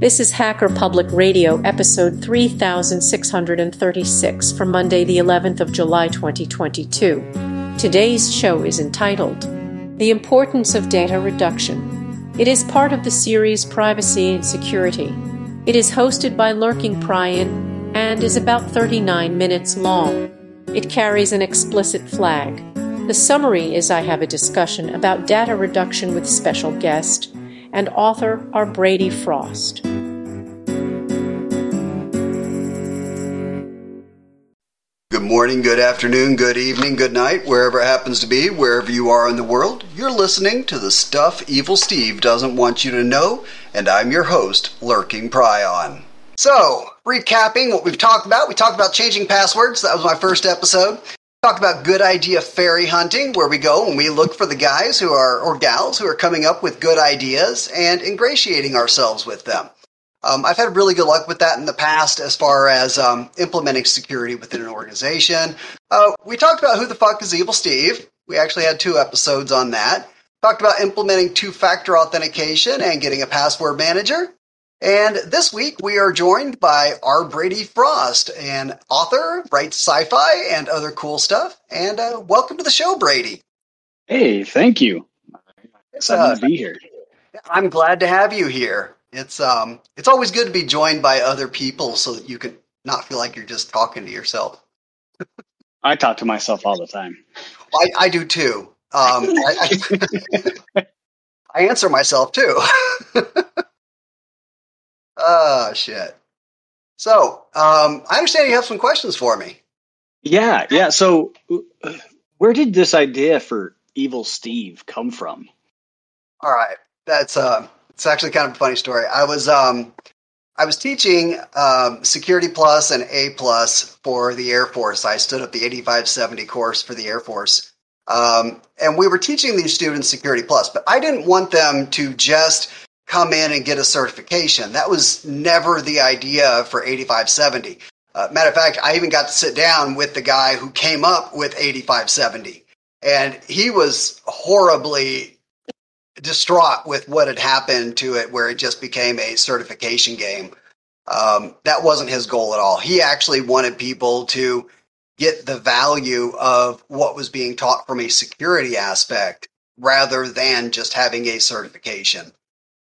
This is Hacker Public Radio, episode 3636 from Monday, the 11th of July, 2022. Today's show is entitled The Importance of Data Reduction. It is part of the series Privacy and Security. It is hosted by Lurking Prion and is about 39 minutes long. It carries an explicit flag. The summary is I have a discussion about data reduction with special guest and author R. Brady Frost. Morning, good afternoon, good evening, good night, wherever it happens to be, wherever you are in the world. You're listening to the stuff Evil Steve doesn't want you to know, and I'm your host, Lurking Prion. So, recapping what we've talked about, we talked about changing passwords. That was my first episode. Talked about good idea fairy hunting, where we go and we look for the guys who are, or gals, who are coming up with good ideas and ingratiating ourselves with them. Um, I've had really good luck with that in the past as far as um, implementing security within an organization. Uh, we talked about who the fuck is Evil Steve. We actually had two episodes on that. Talked about implementing two factor authentication and getting a password manager. And this week we are joined by R. Brady Frost, an author, writes sci fi and other cool stuff. And uh, welcome to the show, Brady. Hey, thank you. Excited uh, to be here. I'm glad to have you here. It's um it's always good to be joined by other people so that you can not feel like you're just talking to yourself. I talk to myself all the time. I, I do too. Um, I, I, I answer myself too. Oh, shit. So, um, I understand you have some questions for me. Yeah, yeah. So, where did this idea for Evil Steve come from? All right, that's uh, it's actually kind of a funny story. I was um, I was teaching um, Security Plus and A Plus for the Air Force. I stood up the 8570 course for the Air Force, um, and we were teaching these students Security Plus. But I didn't want them to just come in and get a certification. That was never the idea for 8570. Uh, matter of fact, I even got to sit down with the guy who came up with 8570. And he was horribly distraught with what had happened to it, where it just became a certification game. Um, that wasn't his goal at all. He actually wanted people to get the value of what was being taught from a security aspect rather than just having a certification.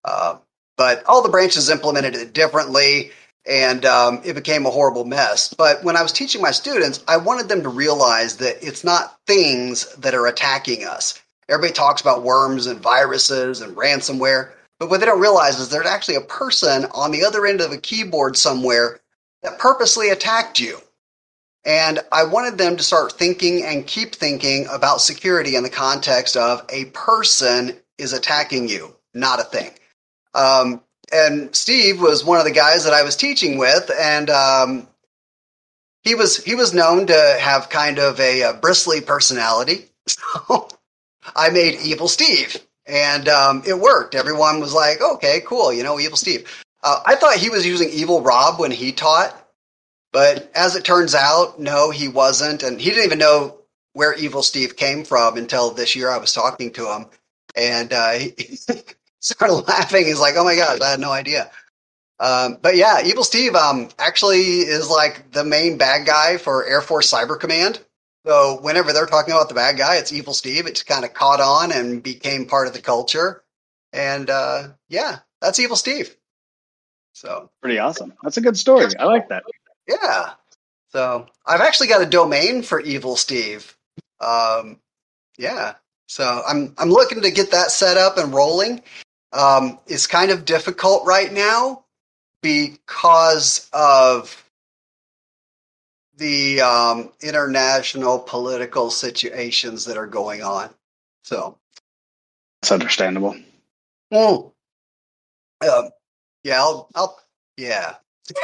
Uh, but all the branches implemented it differently, and um, it became a horrible mess. But when I was teaching my students, I wanted them to realize that it's not things that are attacking us. Everybody talks about worms and viruses and ransomware, but what they don't realize is there's actually a person on the other end of a keyboard somewhere that purposely attacked you. And I wanted them to start thinking and keep thinking about security in the context of a person is attacking you, not a thing. Um, and Steve was one of the guys that I was teaching with, and um, he was he was known to have kind of a, a bristly personality. So I made Evil Steve, and um, it worked. Everyone was like, "Okay, cool," you know, Evil Steve. Uh, I thought he was using Evil Rob when he taught, but as it turns out, no, he wasn't, and he didn't even know where Evil Steve came from until this year. I was talking to him, and uh, he, started laughing. He's like, "Oh my gosh, I had no idea." Um, but yeah, Evil Steve um, actually is like the main bad guy for Air Force Cyber Command. So whenever they're talking about the bad guy, it's Evil Steve. It's kind of caught on and became part of the culture. And uh, yeah, that's Evil Steve. So pretty awesome. That's a good story. I like that. Yeah. So I've actually got a domain for Evil Steve. Um, yeah. So I'm I'm looking to get that set up and rolling um, is kind of difficult right now because of the um, international political situations that are going on. So it's understandable. Well, um, yeah, I'll, I'll yeah.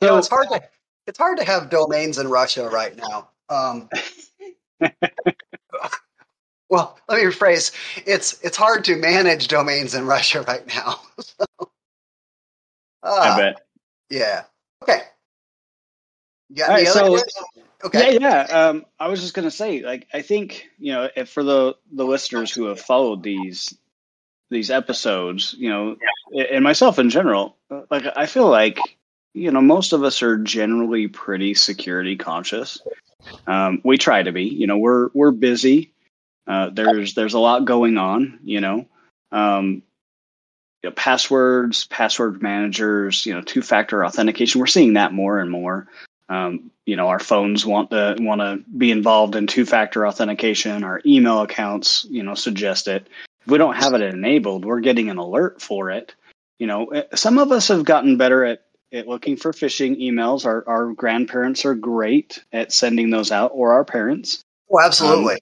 you know, it's hard to it's hard to have domains in Russia right now. Um, well, let me rephrase. It's it's hard to manage domains in Russia right now. so, uh, I bet. Yeah. Okay. Yeah. Right, so, okay. Yeah, yeah. Um, I was just gonna say, like, I think you know, if for the the listeners who have followed these these episodes, you know, and myself in general, like I feel like you know most of us are generally pretty security conscious. Um, we try to be. You know, we're we're busy. Uh, there's there's a lot going on. You know, um, you know, passwords, password managers, you know, two factor authentication. We're seeing that more and more. Um, you know, our phones want to want to be involved in two factor authentication. Our email accounts, you know, suggest it. If we don't have it enabled, we're getting an alert for it. You know, eh, some of us have gotten better at, at looking for phishing emails. Our our grandparents are great at sending those out, or our parents. Oh, absolutely. Um,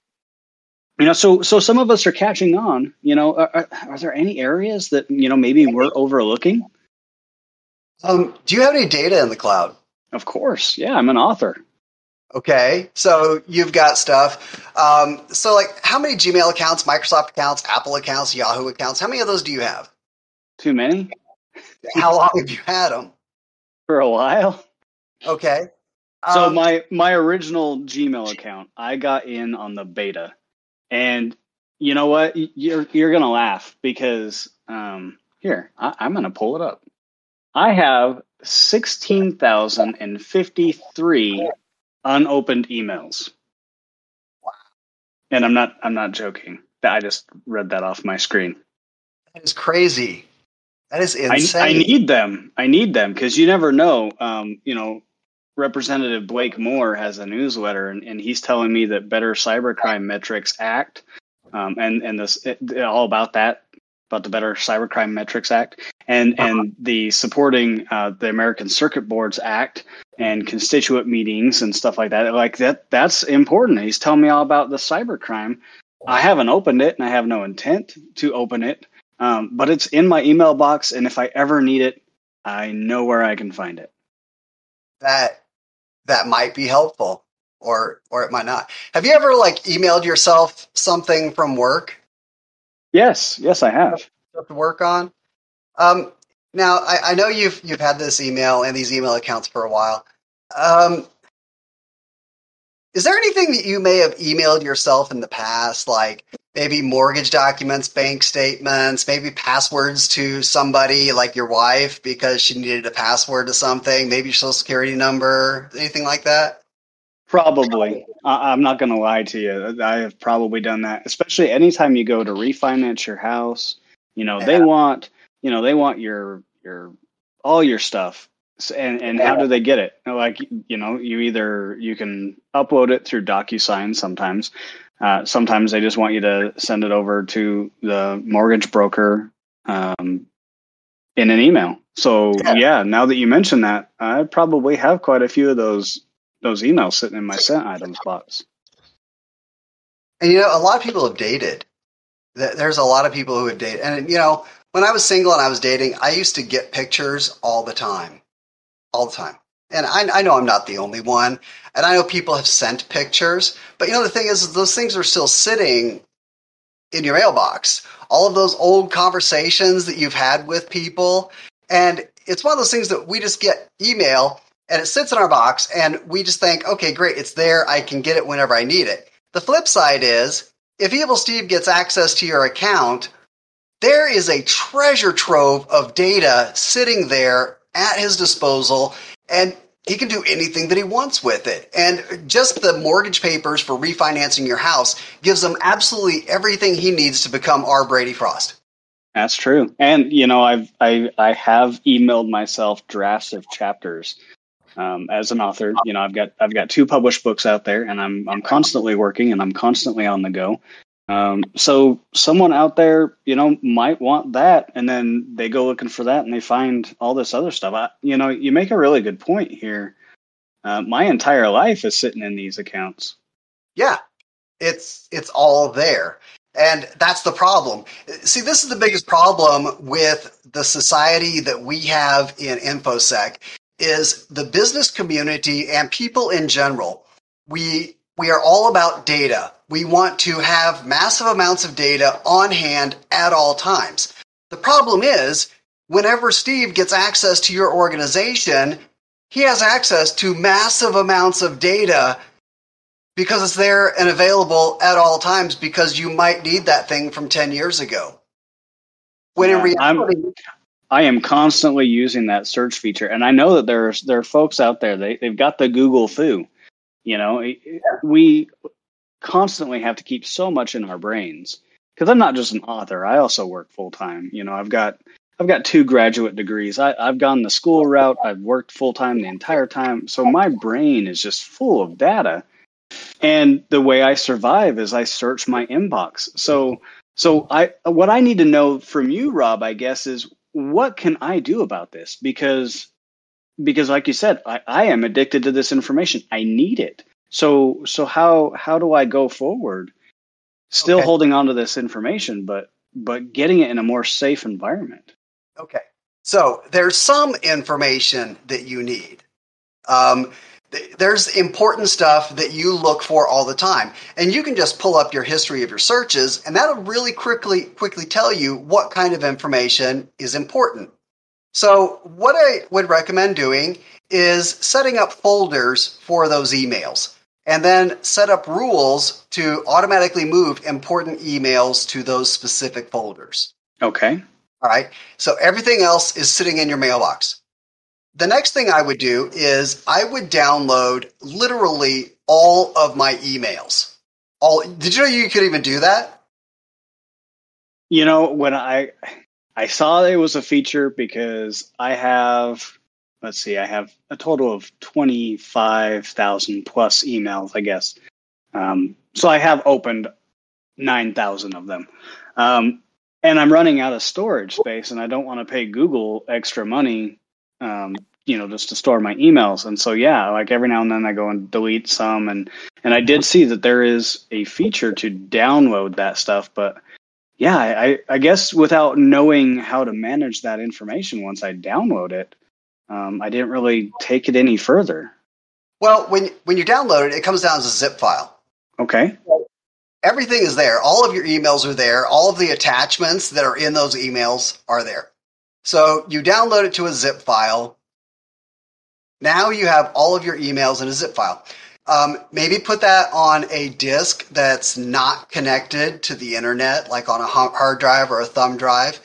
you know so so some of us are catching on you know are, are there any areas that you know maybe we're overlooking um, do you have any data in the cloud of course. Yeah i'm an author. Okay so you've got stuff. Um, so like how many gmail accounts microsoft accounts apple accounts yahoo accounts? How many of those do you have? Too many? How long have you had them for a while. Okay so um, my my original gmail account i got in on the beta. And you know what? You're you're gonna laugh because um, here I, I'm gonna pull it up. I have sixteen thousand and fifty three unopened emails. Wow. And I'm not I'm not joking. I just read that off my screen. That is crazy. That is insane. I, I need them. I need them because you never know. Um, you know, Representative Blake Moore has a newsletter, and, and he's telling me that Better Cybercrime Metrics Act, um, and and this it, all about that, about the Better Cybercrime Metrics Act, and uh-huh. and the supporting uh, the American Circuit Boards Act and constituent meetings and stuff like that. Like that, that's important. He's telling me all about the cybercrime. I haven't opened it, and I have no intent to open it, um, but it's in my email box, and if I ever need it, I know where I can find it. That that might be helpful or or it might not. Have you ever like emailed yourself something from work? Yes, yes, I have. To work on. Um, now I, I, know you've you've had this email and these email accounts for a while. Um, is there anything that you may have emailed yourself in the past, like maybe mortgage documents, bank statements, maybe passwords to somebody like your wife because she needed a password to something, maybe your social security number, anything like that? Probably. I'm not going to lie to you. I have probably done that, especially anytime you go to refinance your house. You know, yeah. they want, you know, they want your your all your stuff. And and how do they get it? Like you know you either you can upload it through docusign sometimes. Uh, sometimes they just want you to send it over to the mortgage broker um, in an email. So yeah. yeah. now that you mention that i probably have quite a few of those those emails sitting in my sent items box and you know a lot of people have dated. There's a lot of people who have dated. And you know when i was single and i was dating i used to get pictures all the time all the time. And I, I, know I'm not the only one. And I know people have sent pictures. But you know, the thing is, those things are still sitting in your mailbox. All of those old conversations that you've had with people. And it's one of those things that we just get email and it sits in our box and we just think, okay, great, it's there. I can get it whenever I need it. The flip side is if Evil Steve gets access to your account, there is a treasure trove of data sitting there at his disposal and he can do anything that he wants with it. And just the mortgage papers for refinancing your house gives him absolutely everything he needs to become R. Brady Frost. That's true. And you know, I've I I have emailed myself drafts of chapters um, as an author. You know, I've got I've got two published books out there, and I'm I'm constantly working and I'm constantly on the go. Um, so someone out there, you know, might want that, and then they go looking for that, and they find all this other stuff. I, you know, you make a really good point here. Uh, my entire life is sitting in these accounts. Yeah, it's it's all there, and that's the problem. See, this is the biggest problem with the society that we have in infosec is the business community and people in general. We we are all about data. We want to have massive amounts of data on hand at all times. The problem is, whenever Steve gets access to your organization, he has access to massive amounts of data because it's there and available at all times because you might need that thing from 10 years ago. When yeah, in reality, I'm, I am constantly using that search feature, and I know that there's there are folks out there they they've got the Google fu. You know, we constantly have to keep so much in our brains because I'm not just an author. I also work full time. You know, I've got I've got two graduate degrees. I, I've gone the school route. I've worked full time the entire time. So my brain is just full of data. And the way I survive is I search my inbox. So so I what I need to know from you, Rob, I guess, is what can I do about this? Because because like you said, I, I am addicted to this information. I need it. So so how how do I go forward? Still okay. holding on to this information, but but getting it in a more safe environment. Okay. So there's some information that you need. Um, there's important stuff that you look for all the time and you can just pull up your history of your searches and that'll really quickly quickly tell you what kind of information is important so what i would recommend doing is setting up folders for those emails and then set up rules to automatically move important emails to those specific folders okay all right so everything else is sitting in your mailbox the next thing I would do is I would download literally all of my emails. All did you know you could even do that? You know, when I I saw it was a feature because I have let's see, I have a total of twenty five thousand plus emails, I guess. Um, so I have opened nine thousand of them. Um, and I'm running out of storage space, and I don't want to pay Google extra money um, you know, just to store my emails. And so, yeah, like every now and then I go and delete some, and and I did see that there is a feature to download that stuff, but yeah, I, I guess without knowing how to manage that information once I download it, um, I didn't really take it any further. Well, when when you download it, it comes down as a zip file. Okay. Everything is there. All of your emails are there. All of the attachments that are in those emails are there. So you download it to a zip file. Now you have all of your emails in a zip file. Um, maybe put that on a disk that's not connected to the internet, like on a hard drive or a thumb drive.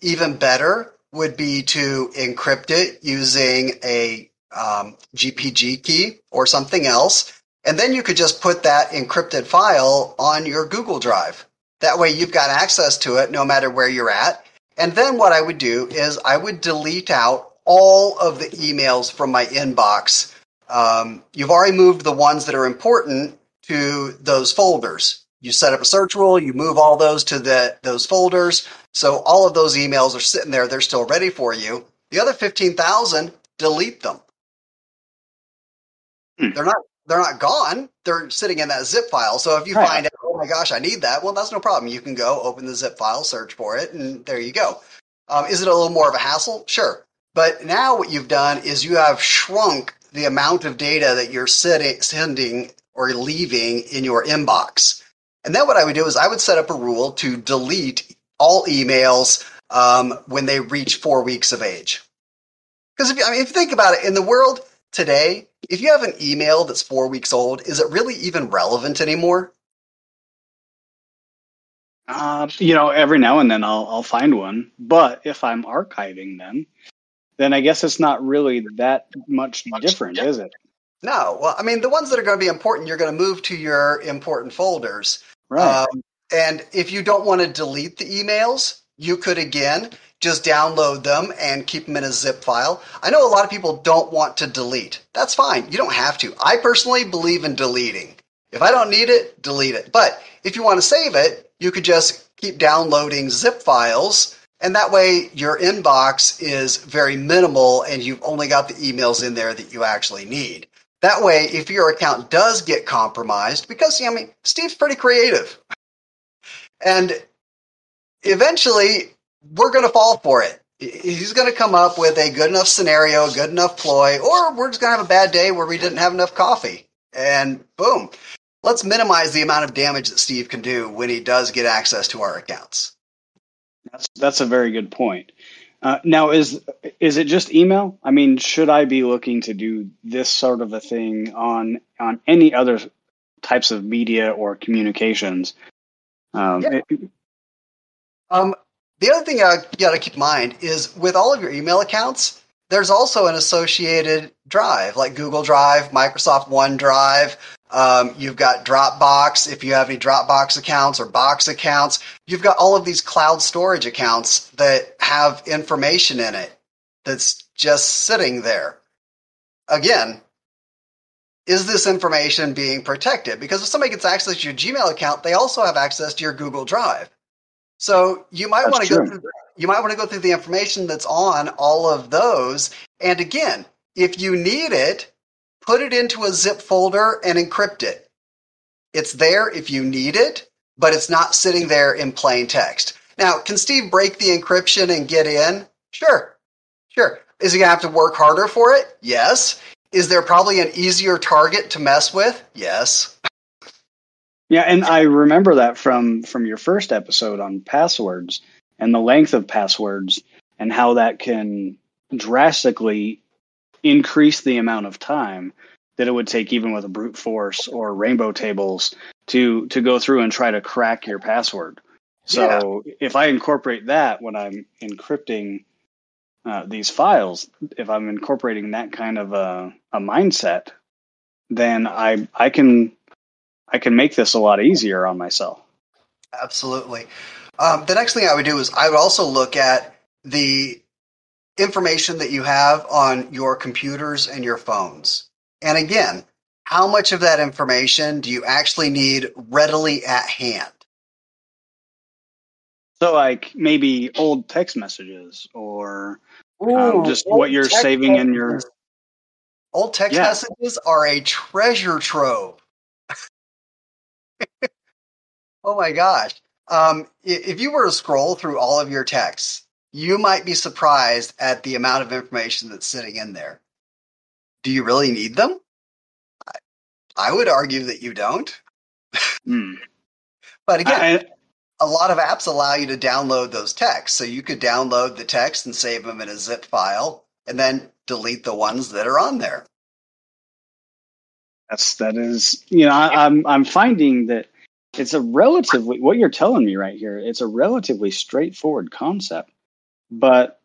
Even better would be to encrypt it using a um, GPG key or something else. And then you could just put that encrypted file on your Google Drive. That way you've got access to it no matter where you're at. And then what I would do is I would delete out all of the emails from my inbox. Um, you've already moved the ones that are important to those folders. You set up a search rule, you move all those to the, those folders. So all of those emails are sitting there, they're still ready for you. The other 15,000, delete them. Hmm. They're not they're not gone. They're sitting in that zip file. So if you right. find out, oh my gosh, I need that, well, that's no problem. You can go open the zip file, search for it, and there you go. Um, is it a little more of a hassle? Sure. But now what you've done is you have shrunk the amount of data that you're sending or leaving in your inbox. And then what I would do is I would set up a rule to delete all emails um, when they reach four weeks of age. Because if, I mean, if you think about it, in the world today, if you have an email that's four weeks old, is it really even relevant anymore? Uh, you know, every now and then I'll I'll find one, but if I'm archiving them, then I guess it's not really that much, much different, is it? No. Well, I mean, the ones that are going to be important, you're going to move to your important folders. Right. Um, and if you don't want to delete the emails, you could again just download them and keep them in a zip file. I know a lot of people don't want to delete. That's fine. You don't have to. I personally believe in deleting. If I don't need it, delete it. But if you want to save it, you could just keep downloading zip files and that way your inbox is very minimal and you've only got the emails in there that you actually need. That way, if your account does get compromised, because I mean, Steve's pretty creative. And eventually we're going to fall for it. He's going to come up with a good enough scenario, a good enough ploy, or we're just going to have a bad day where we didn't have enough coffee. And boom. Let's minimize the amount of damage that Steve can do when he does get access to our accounts. That's that's a very good point. Uh, now, is is it just email? I mean, should I be looking to do this sort of a thing on on any other types of media or communications? Um, yeah. it, um, The other thing you got to keep in mind is with all of your email accounts, there's also an associated drive like Google Drive, Microsoft OneDrive. Um, you've got Dropbox if you have any Dropbox accounts or Box accounts. You've got all of these cloud storage accounts that have information in it that's just sitting there. Again, is this information being protected? Because if somebody gets access to your Gmail account, they also have access to your Google Drive. So you might want to go through you might want to go through the information that's on all of those. And again, if you need it, put it into a zip folder and encrypt it. It's there if you need it, but it's not sitting there in plain text. Now, can Steve break the encryption and get in? Sure. Sure. Is he going to have to work harder for it? Yes. Is there probably an easier target to mess with? Yes. Yeah, and I remember that from from your first episode on passwords and the length of passwords and how that can drastically increase the amount of time that it would take even with a brute force or rainbow tables to to go through and try to crack your password. So yeah. if I incorporate that when I'm encrypting uh, these files, if I'm incorporating that kind of a, a mindset, then I I can I can make this a lot easier on myself. Absolutely. Um, the next thing I would do is I would also look at the information that you have on your computers and your phones. And again, how much of that information do you actually need readily at hand? So, like maybe old text messages or Ooh, um, just what you're saving messages. in your. Old text yeah. messages are a treasure trove. oh my gosh. Um, if you were to scroll through all of your texts, you might be surprised at the amount of information that's sitting in there. Do you really need them? I, I would argue that you don't. Hmm. but again, a lot of apps allow you to download those texts. So you could download the text and save them in a zip file and then delete the ones that are on there. That's that is you know I, I'm I'm finding that it's a relatively what you're telling me right here. It's a relatively straightforward concept, but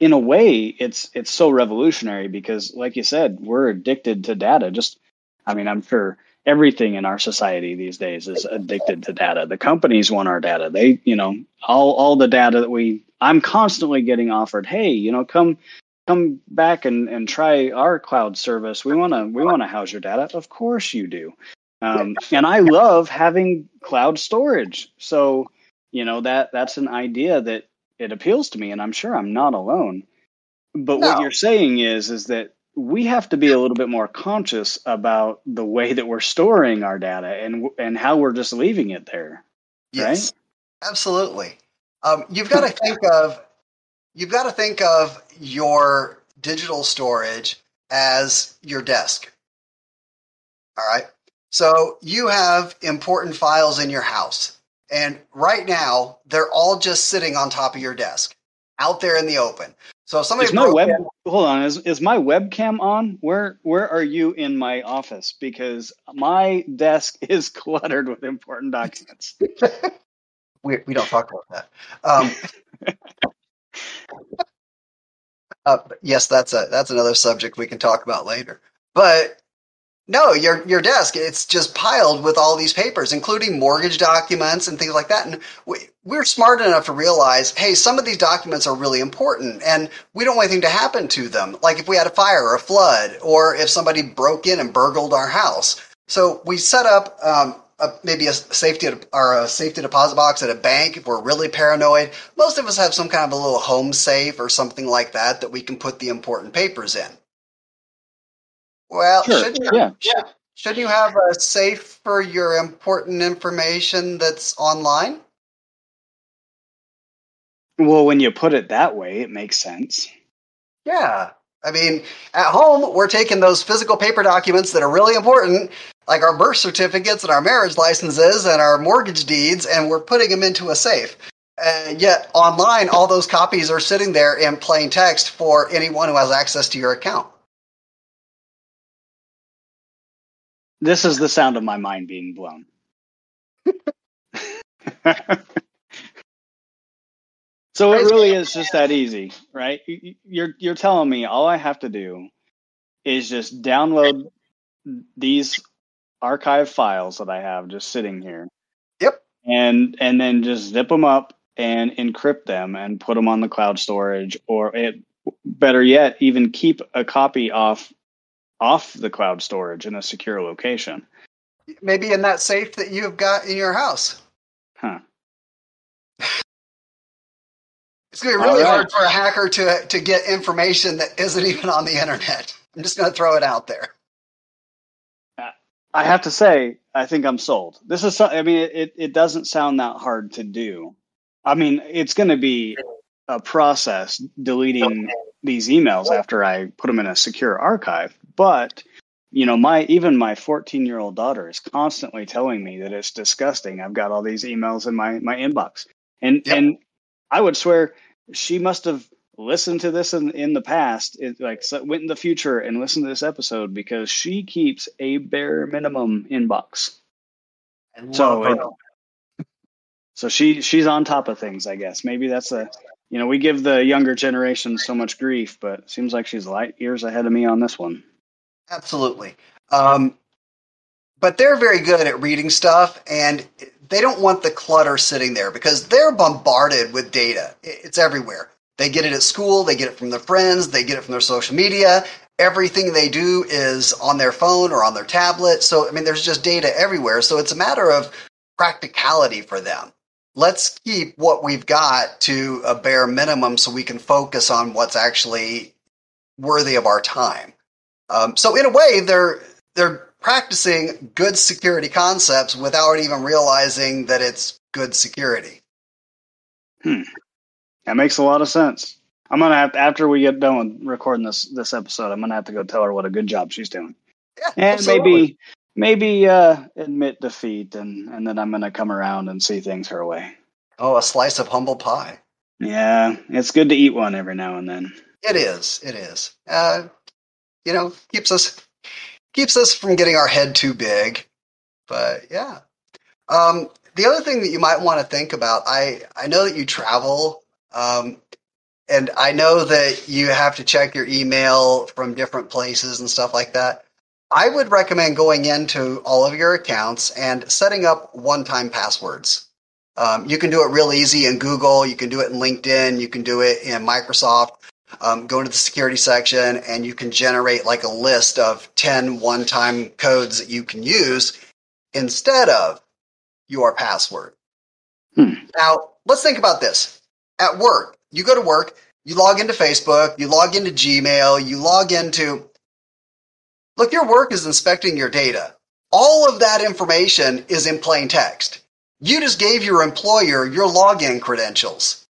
in a way, it's it's so revolutionary because, like you said, we're addicted to data. Just, I mean, I'm sure everything in our society these days is addicted to data. The companies want our data. They, you know, all all the data that we. I'm constantly getting offered. Hey, you know, come come back and, and try our cloud service. We want to we want to house your data. Of course you do. Um, and I love having cloud storage. So, you know, that that's an idea that it appeals to me and I'm sure I'm not alone. But no. what you're saying is is that we have to be a little bit more conscious about the way that we're storing our data and and how we're just leaving it there. Yes. Right? Absolutely. Um, you've got to think of you've got to think of your digital storage as your desk. All right. So you have important files in your house. And right now, they're all just sitting on top of your desk out there in the open. So if somebody is my web in, hold on is, is my webcam on? Where where are you in my office? Because my desk is cluttered with important documents. we we don't talk about that. Um, uh, yes, that's a that's another subject we can talk about later. But no, your your desk it's just piled with all these papers, including mortgage documents and things like that. And we, we're smart enough to realize, hey, some of these documents are really important, and we don't want anything to happen to them. Like if we had a fire or a flood, or if somebody broke in and burgled our house. So we set up um, a, maybe a safety or a safety deposit box at a bank if we're really paranoid. Most of us have some kind of a little home safe or something like that that we can put the important papers in. Well, sure. shouldn't, you, yeah. should, should you have a safe for your important information that's online? Well, when you put it that way, it makes sense. Yeah. I mean, at home, we're taking those physical paper documents that are really important, like our birth certificates and our marriage licenses and our mortgage deeds, and we're putting them into a safe. And yet, online, all those copies are sitting there in plain text for anyone who has access to your account. This is the sound of my mind being blown. So it really is just that easy, right? You're you're telling me all I have to do is just download these archive files that I have just sitting here. Yep. And and then just zip them up and encrypt them and put them on the cloud storage or it better yet even keep a copy off off the cloud storage in a secure location. Maybe in that safe that you have got in your house. Huh. It's going to be really right. hard for a hacker to to get information that isn't even on the internet. I'm just going to throw it out there. I have to say, I think I'm sold. This is, I mean, it, it doesn't sound that hard to do. I mean, it's going to be a process deleting these emails after I put them in a secure archive. But, you know, my, even my 14 year old daughter is constantly telling me that it's disgusting. I've got all these emails in my, my inbox. And, yep. and I would swear she must have listened to this in, in the past, it, like so went in the future and listened to this episode because she keeps a bare minimum inbox. So, it, so she she's on top of things, I guess. Maybe that's a you know we give the younger generation so much grief, but it seems like she's light years ahead of me on this one. Absolutely. Um, but they're very good at reading stuff and they don't want the clutter sitting there because they're bombarded with data. It's everywhere. They get it at school, they get it from their friends, they get it from their social media. Everything they do is on their phone or on their tablet. So, I mean, there's just data everywhere. So it's a matter of practicality for them. Let's keep what we've got to a bare minimum so we can focus on what's actually worthy of our time. Um, so in a way, they're they're practicing good security concepts without even realizing that it's good security. Hmm. That makes a lot of sense. I'm gonna have to, after we get done with recording this this episode, I'm gonna have to go tell her what a good job she's doing, yeah, and absolutely. maybe maybe uh, admit defeat, and and then I'm gonna come around and see things her way. Oh, a slice of humble pie. Yeah, it's good to eat one every now and then. It is. It is. Uh, you know, keeps us keeps us from getting our head too big. But yeah. Um, the other thing that you might want to think about, I I know that you travel um, and I know that you have to check your email from different places and stuff like that. I would recommend going into all of your accounts and setting up one time passwords. Um, you can do it real easy in Google. You can do it in LinkedIn. You can do it in Microsoft. Um, go into the security section and you can generate like a list of 10 one time codes that you can use instead of your password. Hmm. Now, let's think about this at work. You go to work, you log into Facebook, you log into Gmail, you log into. Look, your work is inspecting your data. All of that information is in plain text. You just gave your employer your login credentials.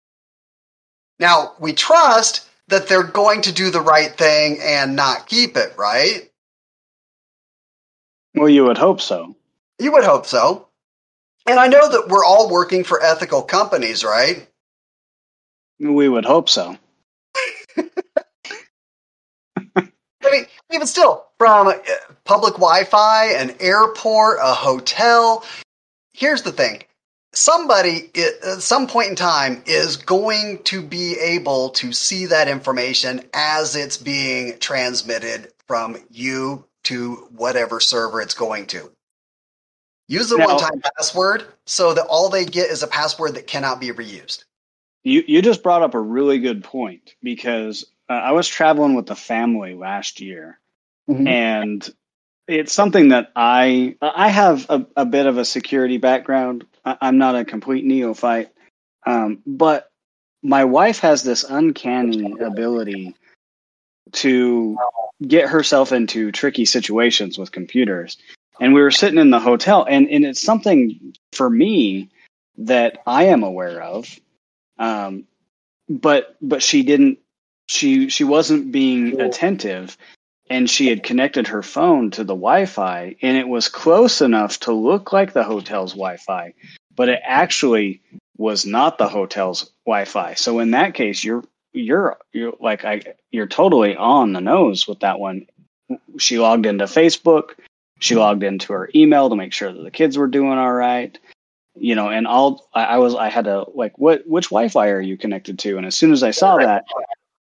Now, we trust that they're going to do the right thing and not keep it, right? Well, you would hope so. You would hope so. And I know that we're all working for ethical companies, right? We would hope so. I mean, even still, from uh, public Wi Fi, an airport, a hotel, here's the thing somebody at some point in time is going to be able to see that information as it's being transmitted from you to whatever server it's going to. Use the one time password so that all they get is a password that cannot be reused. You you just brought up a really good point because uh, I was traveling with the family last year, mm-hmm. and it's something that I I have a, a bit of a security background. I, am not a complete neophyte, um, but my wife has this uncanny ability to get herself into tricky situations with computers. And we were sitting in the hotel, and, and it's something for me that I am aware of um, but but she didn't. She she wasn't being attentive, and she had connected her phone to the Wi-Fi, and it was close enough to look like the hotel's Wi-Fi, but it actually was not the hotel's Wi-Fi. So in that case, you're you're you're like I you're totally on the nose with that one. She logged into Facebook. She logged into her email to make sure that the kids were doing all right you know, and I'll I, I was I had to like what which Wi-Fi are you connected to? And as soon as I saw that,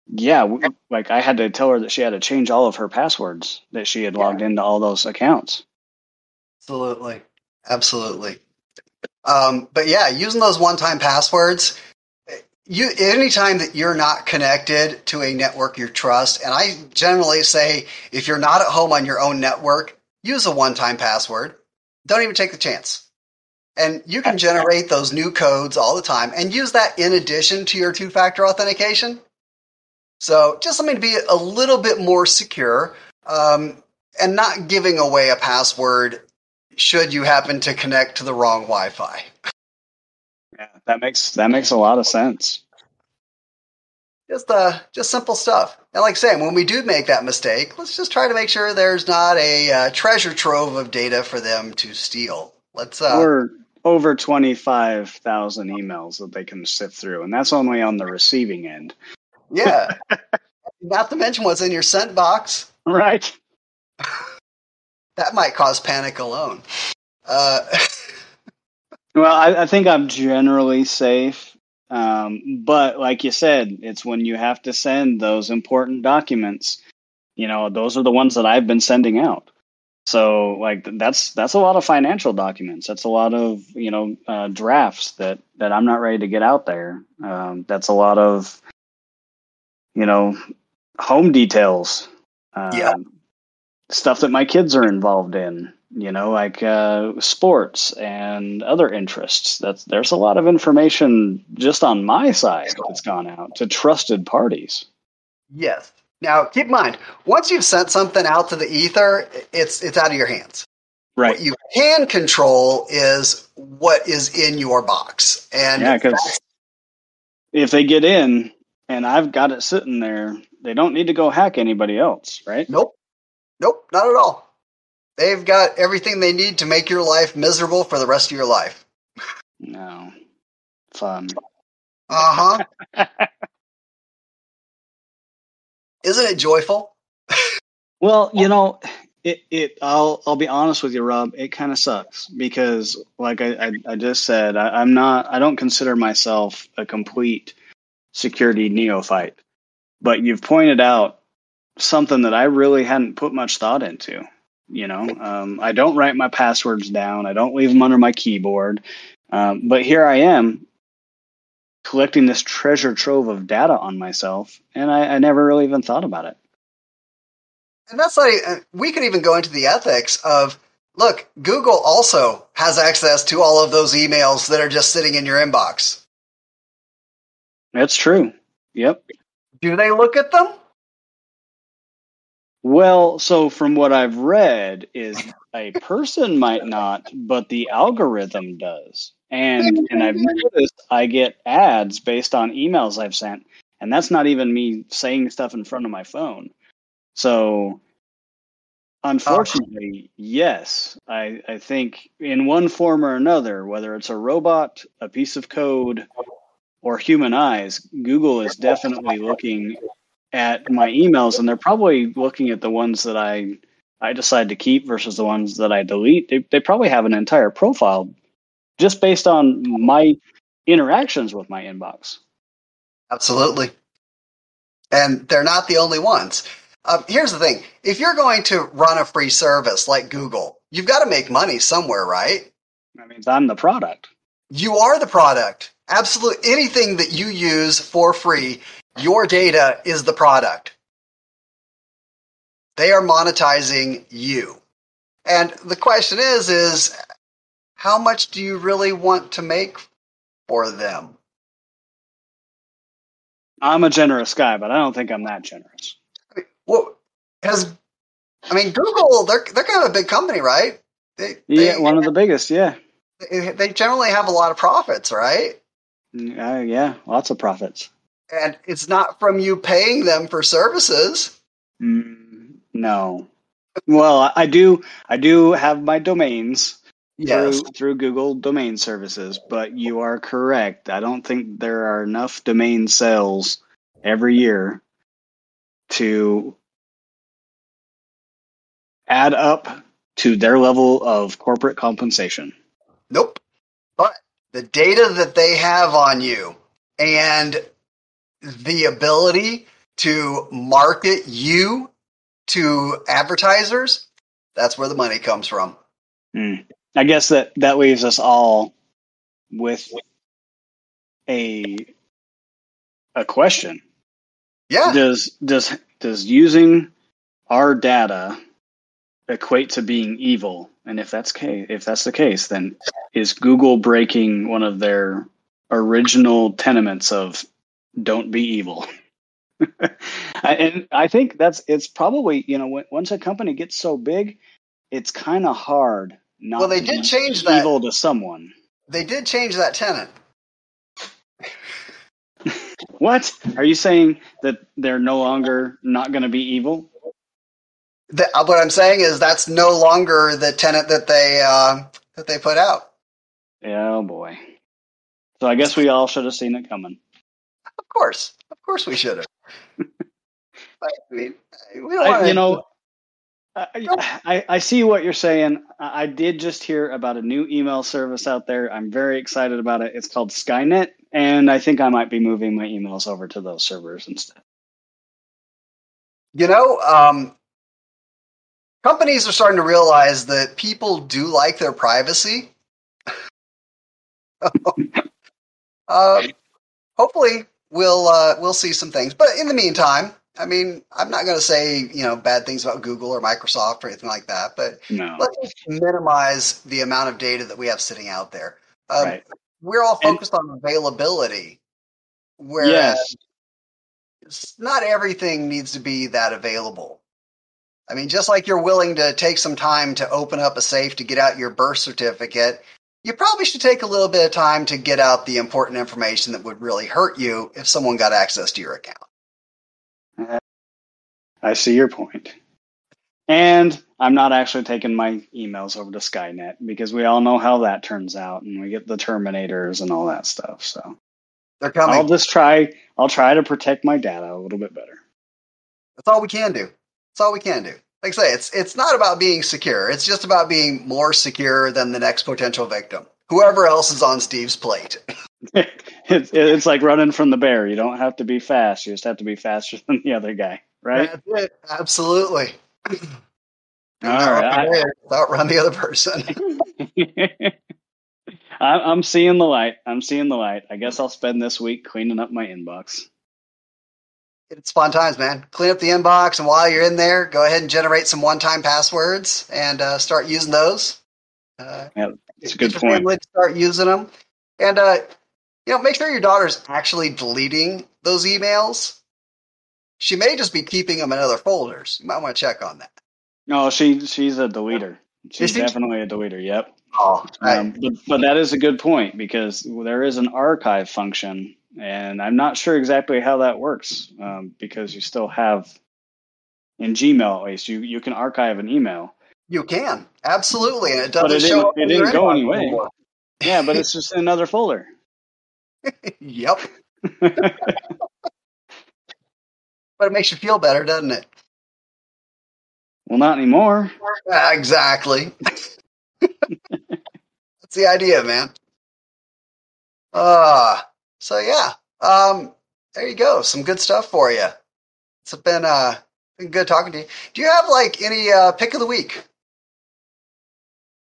yeah, w- like I had to tell her that she had to change all of her passwords that she had logged into all those accounts. Absolutely. Absolutely. Um, but yeah, using those one-time passwords, you anytime that you're not connected to a network you trust, and I generally say if you're not at home on your own network, use a one-time password. Don't even take the chance. And you can generate those new codes all the time and use that in addition to your two-factor authentication. So just something to be a little bit more secure um, and not giving away a password should you happen to connect to the wrong Wi-Fi. Yeah, that makes that makes a lot of sense. Just uh, just simple stuff. And like I say, when we do make that mistake, let's just try to make sure there's not a uh, treasure trove of data for them to steal. Let's uh, Or over twenty five thousand emails that they can sift through, and that's only on the receiving end. Yeah. not to mention what's in your sent box. Right. That might cause panic alone. Uh, Well, I, I think I'm generally safe. Um, but like you said, it's when you have to send those important documents, you know, those are the ones that I've been sending out. So like that's that's a lot of financial documents. That's a lot of you know uh, drafts that that I'm not ready to get out there. Um, that's a lot of you know home details. Um, Yeah. Stuff that my kids are involved in you know, like uh, sports and other interests. That's there's a lot of information just on my side that's gone out to trusted parties. yes. Now, keep in mind, once you've sent something out to the ether, it's it's out of your hands. Right. What you can control is what is in your box, and Yeah, because if they get in and I've got it sitting there, they don't need to go hack anybody else, right? Nope. Nope, not at all. They've got everything they need to make your life miserable for the rest of your life. No. Fun. Uh huh. Isn't it joyful? Well, you know, it, it I'll I'll be honest with you, Rob. It kind of sucks because, like I, I, I just said, I, I'm not. I don't consider myself a complete security neophyte, but you've pointed out something that I really hadn't put much thought into. You know, um, I don't write my passwords down. I don't leave them under my keyboard. Um, but here I am collecting this treasure trove of data on myself, and I, I never really even thought about it. And that's like uh, we could even go into the ethics of look. Google also has access to all of those emails that are just sitting in your inbox. That's true. Yep. Do they look at them? Well, so from what I've read is a person might not, but the algorithm does. And and I've noticed I get ads based on emails I've sent, and that's not even me saying stuff in front of my phone. So unfortunately, yes, I, I think in one form or another, whether it's a robot, a piece of code, or human eyes, Google is definitely looking at my emails and they're probably looking at the ones that I I decide to keep versus the ones that I delete. They, they probably have an entire profile just based on my interactions with my inbox. Absolutely. And they're not the only ones. Um, here's the thing if you're going to run a free service like Google, you've got to make money somewhere, right? That means I'm the product. You are the product. Absolutely anything that you use for free, your data is the product. They are monetizing you. And the question is is how much do you really want to make for them? I'm a generous guy, but I don't think I'm that generous. Well, has I mean Google? They're they're kind of a big company, right? They, Yeah, they, one of the biggest. Yeah, they generally have a lot of profits, right? Uh, yeah, lots of profits. And it's not from you paying them for services. Mm, no. Well, I- do. I do have my domains Yes. through through Google Domain Services, but you are correct. I don't think there are enough domain sales every year to add up to their level of corporate compensation. Nope. The data that they have on you and the ability to market you to advertisers, that's where the money comes from. Mm. I guess that that leaves us all with a a question. Yeah. Does does does using our data equate to being evil? And if that's case, if that's the case, then is Google breaking one of their original tenements of "don't be evil"? and I think that's it's probably you know once a company gets so big, it's kind of hard not. Well, they did change that evil to someone. They did change that tenant. what are you saying that they're no longer not going to be evil? The, uh, what I'm saying is that's no longer the tenant that they uh, that they put out. Oh boy! So I guess we all should have seen it coming. Of course, of course, we should have. I mean, we I, you know. I, I, I, see what you're saying. I did just hear about a new email service out there. I'm very excited about it. It's called Skynet, and I think I might be moving my emails over to those servers instead. You know, um, companies are starting to realize that people do like their privacy. Uh, hopefully, we'll uh, we'll see some things. But in the meantime, I mean, I'm not going to say you know bad things about Google or Microsoft or anything like that, but no. let's just minimize the amount of data that we have sitting out there. Um, right. We're all focused and, on availability, whereas yes. not everything needs to be that available. I mean, just like you're willing to take some time to open up a safe to get out your birth certificate, you probably should take a little bit of time to get out the important information that would really hurt you if someone got access to your account. I see your point. And I'm not actually taking my emails over to Skynet because we all know how that turns out and we get the terminators and all that stuff. So they're coming. I'll just try I'll try to protect my data a little bit better. That's all we can do. That's all we can do. Like I say, it's it's not about being secure. It's just about being more secure than the next potential victim. Whoever else is on Steve's plate. it's, it's like running from the bear. You don't have to be fast. You just have to be faster than the other guy right? That's it. Absolutely. All right. Outrun the other person. I'm seeing the light. I'm seeing the light. I guess I'll spend this week cleaning up my inbox. It's fun times, man. Clean up the inbox, and while you're in there, go ahead and generate some one-time passwords and uh, start using those. Uh, yeah, it's a good point. Start using them, and uh, you know, make sure your daughter's actually deleting those emails she may just be keeping them in other folders. You might want to check on that. No, she she's a deleter. She's definitely a deleter. Yep. Oh, um, but, but that is a good point because there is an archive function, and I'm not sure exactly how that works um, because you still have in Gmail at least you you can archive an email. You can absolutely, and it doesn't it show. Didn't, it didn't go anyway. Yeah, but it's just another folder. yep. but it makes you feel better, doesn't it? Well, not anymore. Exactly. That's the idea, man. Uh, so yeah. Um, there you go. Some good stuff for you. It's been uh been good talking to you. Do you have like any uh pick of the week?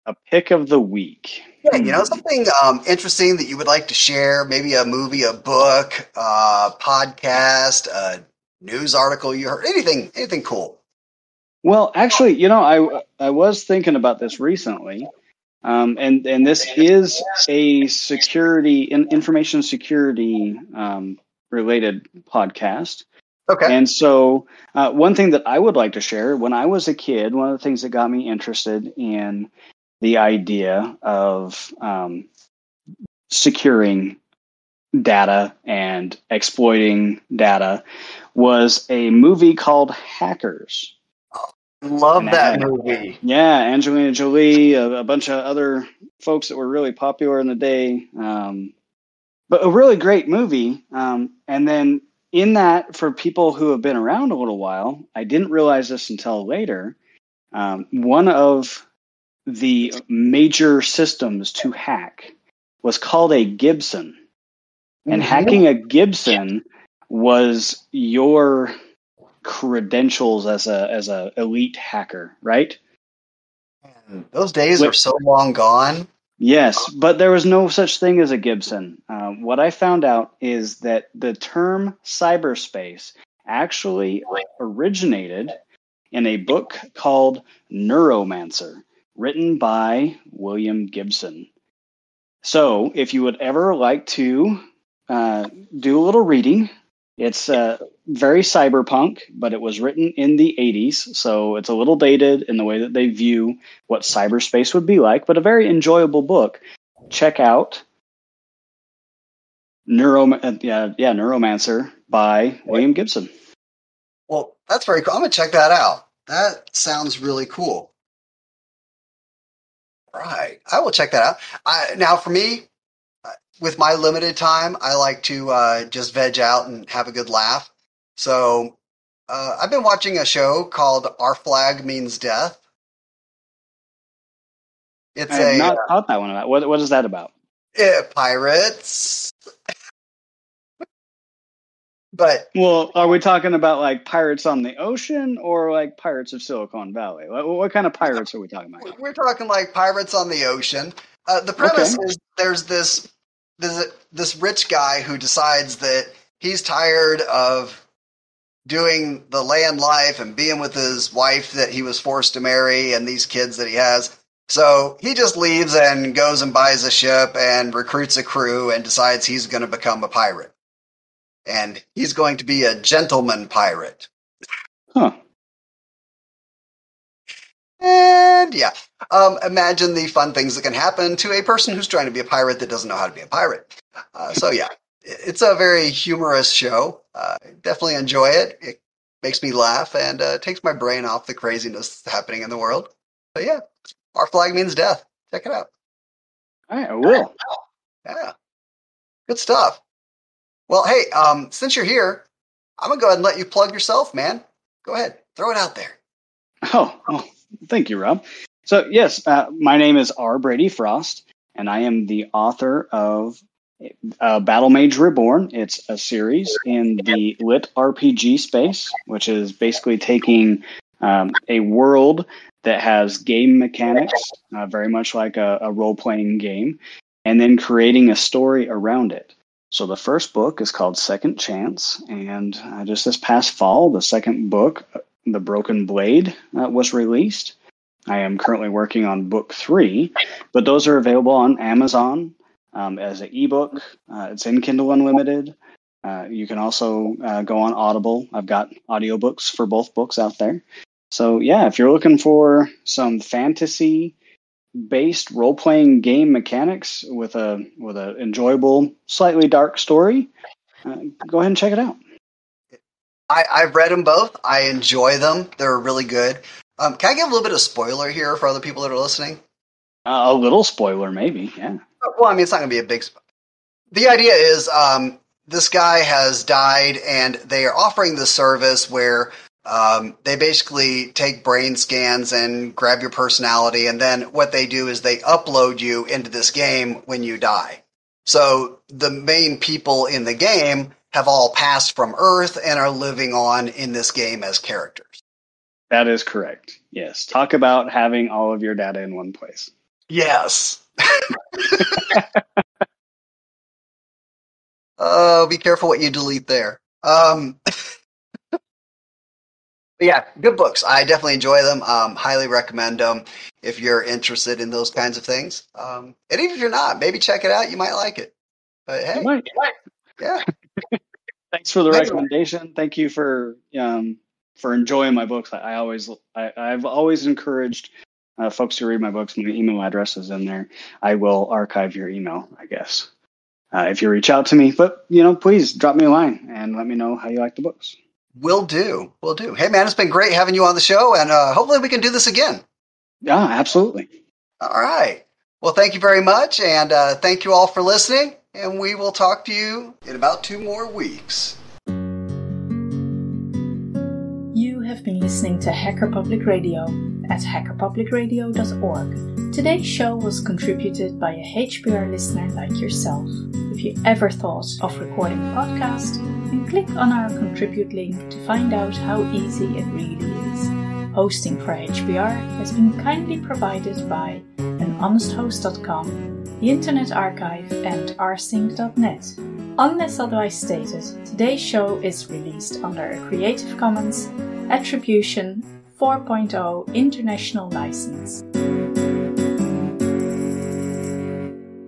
A pick of the week. Yeah, you know, something um, interesting that you would like to share, maybe a movie, a book, uh, podcast, a news article you heard, anything, anything cool? Well, actually, you know, I I was thinking about this recently, um, and and this is a security in, information security um, related podcast. Okay. And so, uh, one thing that I would like to share when I was a kid, one of the things that got me interested in the idea of um, securing data and exploiting data was a movie called Hackers. Love that movie. Yeah, Angelina Jolie, a, a, bunch of other folks that were really popular in the day. Um, but a really great movie. Um, and then in that, for people who have been around a little while, I didn't realize this until later. Um, one of the major systems to hack was called a Gibson. And Mhm. hacking a Gibson was your credentials as a as a elite hacker, right? Those days Wait. are so long gone. Yes, but there was no such thing as a Gibson. Uh, what I found out is that the term cyberspace actually originated in a book called Neuromancer, written by William Gibson. So, if you would ever like to uh, do a little reading, it's uh, very cyberpunk, but it was written in the 80s, so it's a little dated in the way that they view what cyberspace would be like, but a very enjoyable book. Check out Neuro, uh, yeah, yeah, Neuromancer by William Gibson. Well, that's very cool. I'm gonna check that out. That sounds really cool. Right, I will check that out. I, now, for me, with my limited time, I like to uh, just veg out and have a good laugh. So, uh, I've been watching a show called "Our Flag Means Death." It's I have a not caught that one about. What, what is that about? uh, pirates, but Well, are we talking about like pirates on the ocean or like pirates of Silicon Valley? What, what kind of pirates are we talking about? We're talking like pirates on the ocean. Uh, the premise Okay. is there's this this this rich guy who decides that he's tired of doing the land life and being with his wife that he was forced to marry and these kids that he has. So he just leaves and goes and buys a ship and recruits a crew and decides he's going to become a pirate. And he's going to be a gentleman pirate. Huh. And yeah, um, imagine the fun things that can happen to a person who's trying to be a pirate that doesn't know how to be a pirate. Uh, so yeah, it's a very humorous show. Uh, definitely enjoy it. It makes me laugh and uh, takes my brain off the craziness that's happening in the world. But yeah, our flag means death. Check it out. All right, I will. Yeah, good stuff. Well, hey, um, since you're here, I'm gonna go ahead and let you plug yourself, man. Go ahead, throw it out there. Oh, well, thank you, Rob. So, yes, uh, my name is R. Brady Frost, and I am the author of uh, Battle Mage Reborn. It's a series in the lit RPG space, which is basically taking um, a world that has game mechanics, uh, very much like a, a role playing game, and then creating a story around it. So the first book is called Second Chance, and uh, just this past fall, the second book, The Broken Blade, uh, was released. I am currently working on book three, but those are available on Amazon um, as an ebook. Uh, it's in Kindle Unlimited. Uh, you can also uh, go on Audible. I've got audiobooks for both books out there. So yeah, if you're looking for some fantasy based role playing game mechanics with a with an enjoyable, slightly dark story, uh, go ahead and check it out. I, I've read them both. I enjoy them. They're really good. Um, can I give a little bit of spoiler here for other people that are listening? Uh, a little spoiler, maybe. Yeah. Well, I mean, it's not going to be a big. Sp- the idea is um, this guy has died, and they are offering the service where um, they basically take brain scans and grab your personality, and then what they do is they upload you into this game when you die. So the main people in the game have all passed from Earth and are living on in this game as characters. That is correct. Yes. Talk about having all of your data in one place. Yes. Oh, be careful what you delete there. Um, yeah, good books. I definitely enjoy them. Um, highly recommend them if you're interested in those kinds of things. Um, and even if you're not, maybe check it out. You might like it. But hey, You might. yeah, Thanks for the Thank you. recommendation. Thank you for um, for enjoying my books. I, I always I, I've always encouraged uh, folks to read my books. My email address is in there. I will archive your email, I guess, uh, if you reach out to me. But you know, please drop me a line and let me know how you like the books. will do. Will do. Hey, man, it's been great having you on the show, and uh, hopefully we can do this again. Yeah, absolutely. All right. Well, thank you very much, and uh, thank you all for listening. And we will talk to you in about two more weeks. You have been listening to Hacker Public Radio at hackerpublicradio.org. Today's show was contributed by a HPR listener like yourself. If you ever thought of recording a podcast, then click on our contribute link to find out how easy it really is. Hosting for HPR has been kindly provided by anhonesthost.com, the Internet Archive, and rsync.net. Unless otherwise stated, today's show is released under a Creative Commons Attribution 4.0 International License.